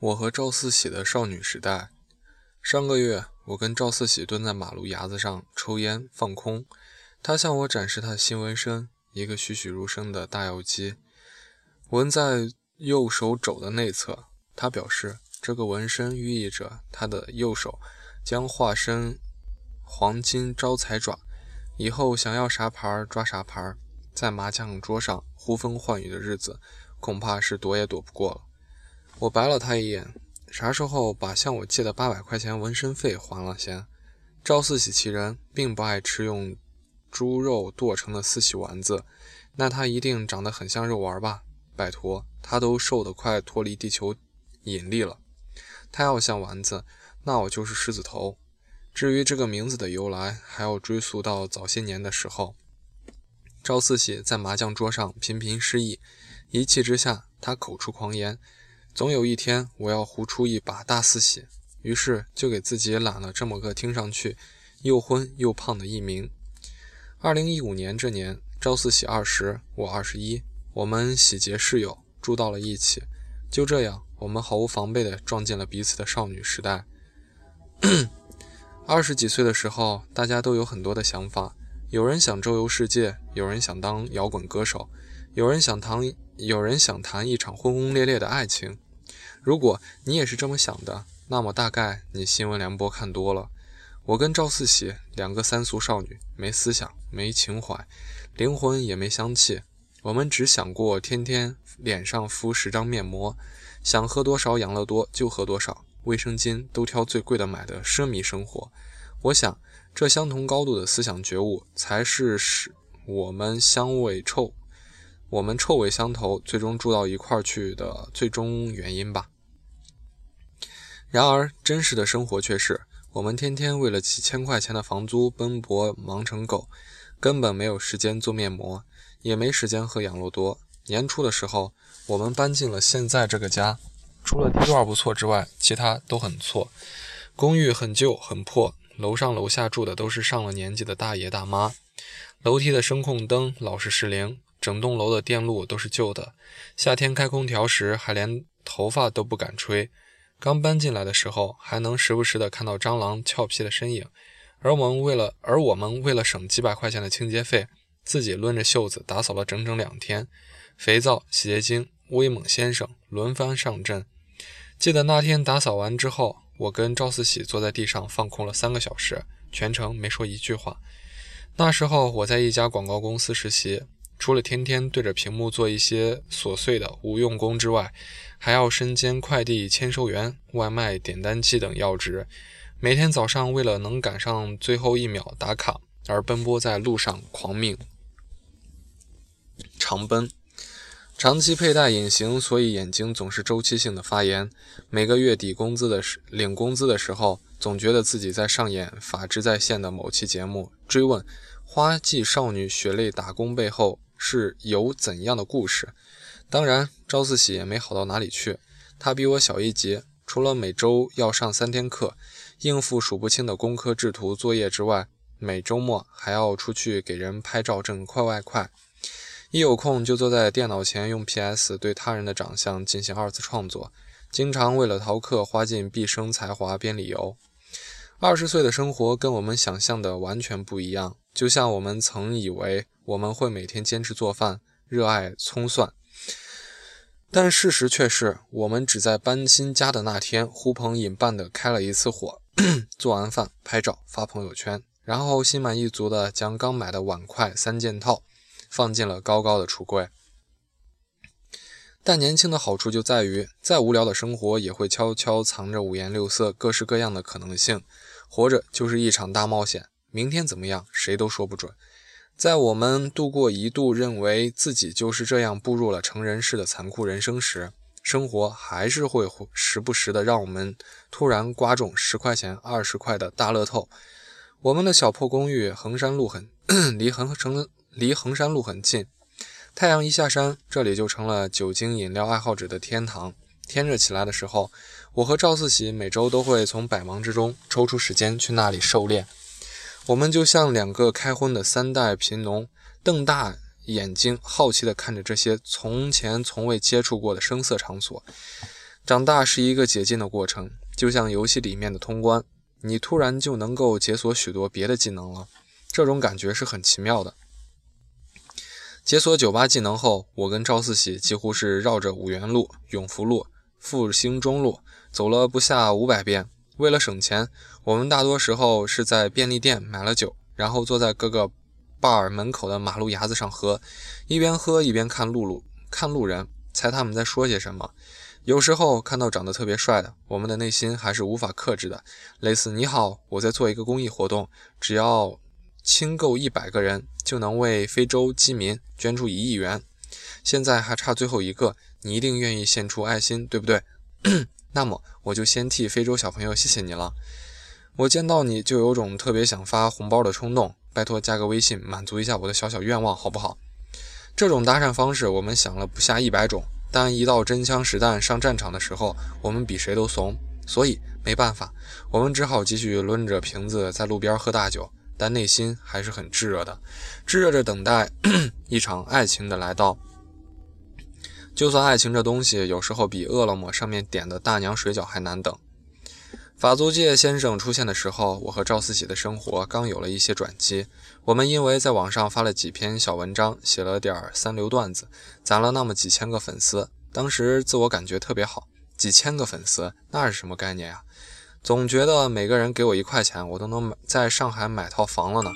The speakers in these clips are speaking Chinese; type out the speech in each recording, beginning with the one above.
我和赵四喜的少女时代。上个月，我跟赵四喜蹲在马路牙子上抽烟放空，他向我展示他的新纹身，一个栩栩如生的大药鸡，纹在右手肘的内侧。他表示，这个纹身寓意着他的右手将化身黄金招财爪，以后想要啥牌抓啥牌，在麻将桌上呼风唤雨的日子，恐怕是躲也躲不过了。我白了他一眼。啥时候把向我借的八百块钱纹身费还了先？赵四喜其人，并不爱吃用猪肉剁成的四喜丸子，那他一定长得很像肉丸吧？拜托，他都瘦得快脱离地球引力了，他要像丸子，那我就是狮子头。至于这个名字的由来，还要追溯到早些年的时候。赵四喜在麻将桌上频频失意，一气之下，他口出狂言。总有一天，我要胡出一把大四喜，于是就给自己揽了这么个听上去又昏又胖的艺名。二零一五年这年，赵四喜二十，我二十一，我们喜结室友，住到了一起。就这样，我们毫无防备地撞进了彼此的少女时代。二十几岁的时候，大家都有很多的想法，有人想周游世界，有人想当摇滚歌手，有人想谈，有人想谈一场轰轰烈烈的爱情。如果你也是这么想的，那么大概你新闻联播看多了。我跟赵四喜两个三俗少女，没思想，没情怀，灵魂也没香气。我们只想过天天脸上敷十张面膜，想喝多少养乐多就喝多少，卫生巾都挑最贵的买的奢靡生活。我想，这相同高度的思想觉悟，才是使我们香味臭，我们臭味相投，最终住到一块儿去的最终原因吧。然而，真实的生活却是，我们天天为了几千块钱的房租奔波忙成狗，根本没有时间做面膜，也没时间喝养乐多。年初的时候，我们搬进了现在这个家，除了地段不错之外，其他都很错。公寓很旧很破，楼上楼下住的都是上了年纪的大爷大妈，楼梯的声控灯老是失灵，整栋楼的电路都是旧的，夏天开空调时还连头发都不敢吹。刚搬进来的时候，还能时不时的看到蟑螂俏皮的身影，而我们为了而我们为了省几百块钱的清洁费，自己抡着袖子打扫了整整两天，肥皂、洗洁精、威猛先生轮番上阵。记得那天打扫完之后，我跟赵四喜坐在地上放空了三个小时，全程没说一句话。那时候我在一家广告公司实习。除了天天对着屏幕做一些琐碎的无用功之外，还要身兼快递签收员、外卖点单机等要职。每天早上为了能赶上最后一秒打卡而奔波在路上，狂命长奔。长期佩戴隐形，所以眼睛总是周期性的发炎。每个月底工资的时领工资的时候，总觉得自己在上演《法制在线》的某期节目，追问花季少女血泪打工背后。是有怎样的故事？当然，赵四喜也没好到哪里去。他比我小一级，除了每周要上三天课，应付数不清的工科制图作业之外，每周末还要出去给人拍照挣快外快。一有空就坐在电脑前用 PS 对他人的长相进行二次创作，经常为了逃课花尽毕生才华编理由。二十岁的生活跟我们想象的完全不一样，就像我们曾以为。我们会每天坚持做饭，热爱葱蒜，但事实却是，我们只在搬新家的那天呼朋引伴的开了一次火，做完饭拍照发朋友圈，然后心满意足的将刚买的碗筷三件套放进了高高的橱柜。但年轻的好处就在于，再无聊的生活也会悄悄藏着五颜六色、各式各样的可能性。活着就是一场大冒险，明天怎么样，谁都说不准。在我们度过一度认为自己就是这样步入了成人式的残酷人生时，生活还是会时不时的让我们突然刮中十块钱、二十块的大乐透。我们的小破公寓，衡山路很 离衡城离衡山路很近，太阳一下山，这里就成了酒精饮料爱好者的天堂。天热起来的时候，我和赵四喜每周都会从百忙之中抽出时间去那里狩猎。我们就像两个开荤的三代贫农，瞪大眼睛，好奇地看着这些从前从未接触过的声色场所。长大是一个解禁的过程，就像游戏里面的通关，你突然就能够解锁许多别的技能了，这种感觉是很奇妙的。解锁酒吧技能后，我跟赵四喜几乎是绕着五元路、永福路、复兴中路走了不下五百遍。为了省钱，我们大多时候是在便利店买了酒，然后坐在各个 bar 门口的马路牙子上喝，一边喝一边看路路看路人，猜他们在说些什么。有时候看到长得特别帅的，我们的内心还是无法克制的，类似“你好，我在做一个公益活动，只要亲够一百个人。”就能为非洲饥民捐出一亿元，现在还差最后一个，你一定愿意献出爱心，对不对？那么我就先替非洲小朋友谢谢你了。我见到你就有种特别想发红包的冲动，拜托加个微信，满足一下我的小小愿望，好不好？这种搭讪方式我们想了不下一百种，但一到真枪实弹上战场的时候，我们比谁都怂，所以没办法，我们只好继续抡着瓶子在路边喝大酒。但内心还是很炙热的，炙热着等待 一场爱情的来到。就算爱情这东西有时候比饿了么上面点的大娘水饺还难等。法租界先生出现的时候，我和赵四喜的生活刚有了一些转机。我们因为在网上发了几篇小文章，写了点三流段子，攒了那么几千个粉丝。当时自我感觉特别好，几千个粉丝那是什么概念呀？总觉得每个人给我一块钱，我都能买在上海买套房了呢。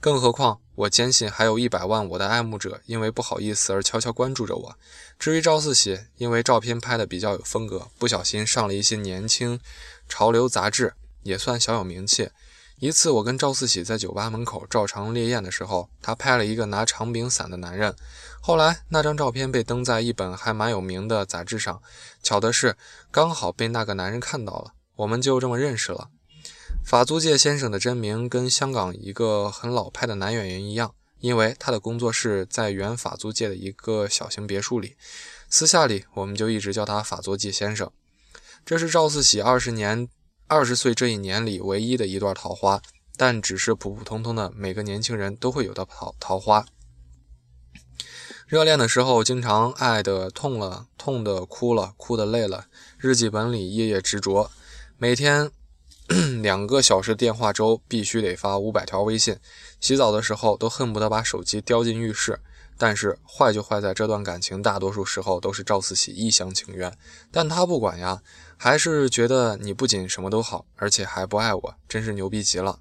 更何况，我坚信还有一百万我的爱慕者因为不好意思而悄悄关注着我。至于赵四喜，因为照片拍的比较有风格，不小心上了一些年轻潮流杂志，也算小有名气。一次，我跟赵四喜在酒吧门口照常烈焰的时候，他拍了一个拿长柄伞的男人。后来，那张照片被登在一本还蛮有名的杂志上，巧的是，刚好被那个男人看到了。我们就这么认识了。法租界先生的真名跟香港一个很老派的男演员一样，因为他的工作室在原法租界的一个小型别墅里。私下里，我们就一直叫他法租界先生。这是赵四喜二十年、二十岁这一年里唯一的一段桃花，但只是普普通通的每个年轻人都会有的桃桃花。热恋的时候，经常爱的痛了，痛的哭了，哭的累了，日记本里夜夜执着。每天 两个小时电话周，必须得发五百条微信。洗澡的时候都恨不得把手机叼进浴室。但是坏就坏在这段感情，大多数时候都是赵四喜一厢情愿，但他不管呀，还是觉得你不仅什么都好，而且还不爱我，真是牛逼极了。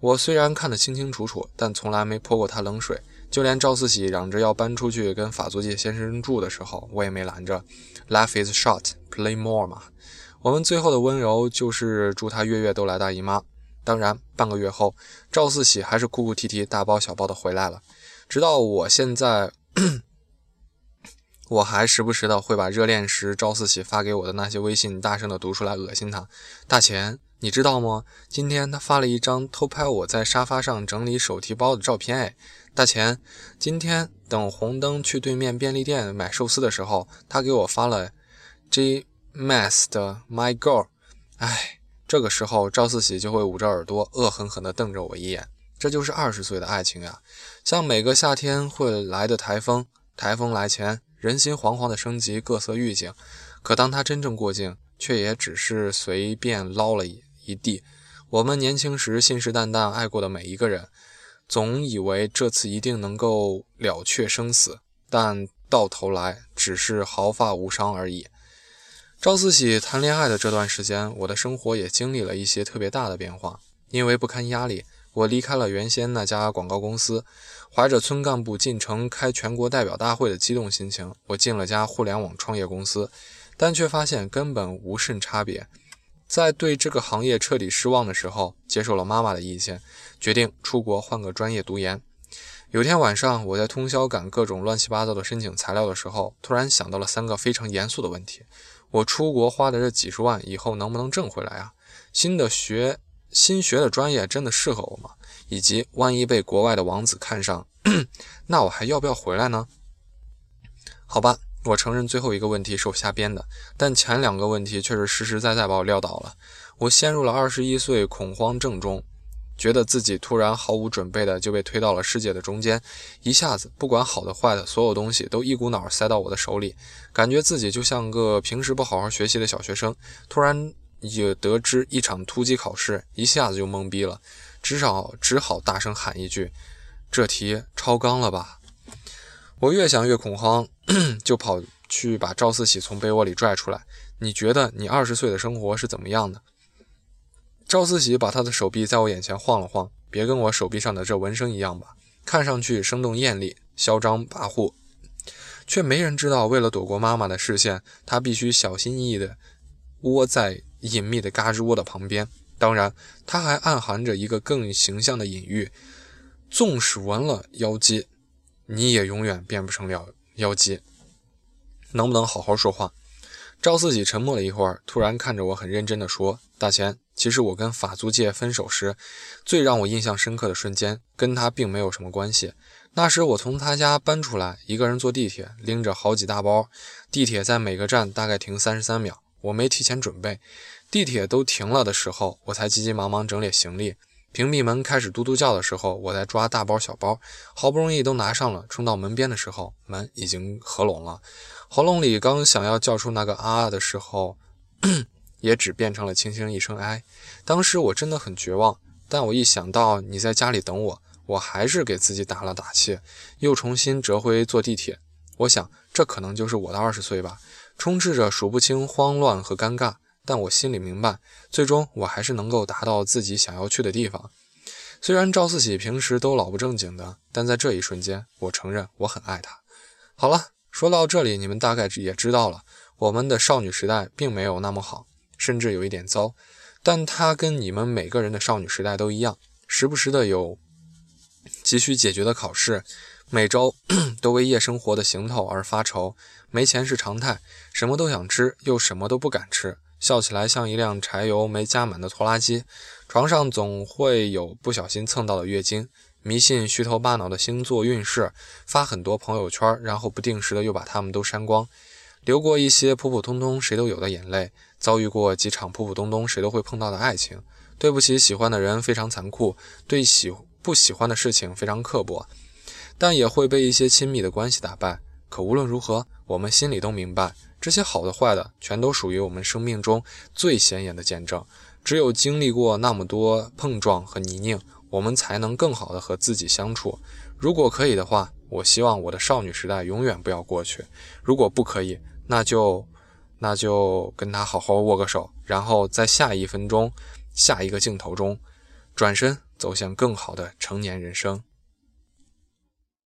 我虽然看得清清楚楚，但从来没泼过他冷水。就连赵四喜嚷着要搬出去跟法租界先生住的时候，我也没拦着。Life is short, play more 嘛。我们最后的温柔就是祝他月月都来大姨妈。当然，半个月后，赵四喜还是哭哭啼啼、大包小包的回来了。直到我现在，我还时不时的会把热恋时赵四喜发给我的那些微信大声的读出来，恶心他。大钱，你知道吗？今天他发了一张偷拍我在沙发上整理手提包的照片。哎，大钱，今天等红灯去对面便利店买寿司的时候，他给我发了 J。Mass 的 My Girl，哎，这个时候赵四喜就会捂着耳朵，恶狠狠地瞪着我一眼。这就是二十岁的爱情呀，像每个夏天会来的台风，台风来前，人心惶惶地升级各色预警。可当他真正过境，却也只是随便捞了一一地。我们年轻时信誓旦旦爱过的每一个人，总以为这次一定能够了却生死，但到头来只是毫发无伤而已。赵四喜谈恋爱的这段时间，我的生活也经历了一些特别大的变化。因为不堪压力，我离开了原先那家广告公司，怀着村干部进城开全国代表大会的激动心情，我进了家互联网创业公司，但却发现根本无甚差别。在对这个行业彻底失望的时候，接受了妈妈的意见，决定出国换个专业读研。有天晚上，我在通宵赶各种乱七八糟的申请材料的时候，突然想到了三个非常严肃的问题。我出国花的这几十万，以后能不能挣回来啊？新的学新学的专业真的适合我吗？以及万一被国外的王子看上，那我还要不要回来呢？好吧，我承认最后一个问题是我瞎编的，但前两个问题却是实实在在把我撂倒了。我陷入了二十一岁恐慌症中。觉得自己突然毫无准备的就被推到了世界的中间，一下子不管好的坏的，所有东西都一股脑塞到我的手里，感觉自己就像个平时不好好学习的小学生，突然也得知一场突击考试，一下子就懵逼了，至少只好大声喊一句：“这题超纲了吧！”我越想越恐慌，就跑去把赵四喜从被窝里拽出来。你觉得你二十岁的生活是怎么样的？赵四喜把他的手臂在我眼前晃了晃，别跟我手臂上的这纹身一样吧，看上去生动艳丽、嚣张跋扈，却没人知道，为了躲过妈妈的视线，他必须小心翼翼地窝在隐秘的嘎吱窝的旁边。当然，他还暗含着一个更形象的隐喻：纵使纹了妖姬，你也永远变不成了妖姬。能不能好好说话？赵四喜沉默了一会儿，突然看着我，很认真地说：“大钱。”其实我跟法租界分手时，最让我印象深刻的瞬间，跟他并没有什么关系。那时我从他家搬出来，一个人坐地铁，拎着好几大包。地铁在每个站大概停三十三秒，我没提前准备。地铁都停了的时候，我才急急忙忙整理行李。屏蔽门开始嘟嘟叫的时候，我在抓大包小包，好不容易都拿上了，冲到门边的时候，门已经合拢了。喉咙里刚想要叫出那个啊的时候。也只变成了轻轻一声哀。当时我真的很绝望，但我一想到你在家里等我，我还是给自己打了打气，又重新折回坐地铁。我想，这可能就是我的二十岁吧，充斥着数不清慌乱和尴尬。但我心里明白，最终我还是能够达到自己想要去的地方。虽然赵四喜平时都老不正经的，但在这一瞬间，我承认我很爱他。好了，说到这里，你们大概也知道了，我们的少女时代并没有那么好。甚至有一点糟，但他跟你们每个人的少女时代都一样，时不时的有急需解决的考试，每周 都为夜生活的行头而发愁，没钱是常态，什么都想吃，又什么都不敢吃，笑起来像一辆柴油没加满的拖拉机，床上总会有不小心蹭到的月经，迷信虚头巴脑的星座运势，发很多朋友圈，然后不定时的又把他们都删光。流过一些普普通通谁都有的眼泪，遭遇过几场普普通通谁都会碰到的爱情。对不起，喜欢的人非常残酷，对喜不喜欢的事情非常刻薄，但也会被一些亲密的关系打败。可无论如何，我们心里都明白，这些好的坏的，全都属于我们生命中最显眼的见证。只有经历过那么多碰撞和泥泞，我们才能更好的和自己相处。如果可以的话，我希望我的少女时代永远不要过去。如果不可以，那就，那就跟他好好握个手，然后在下一分钟、下一个镜头中，转身走向更好的成年人生。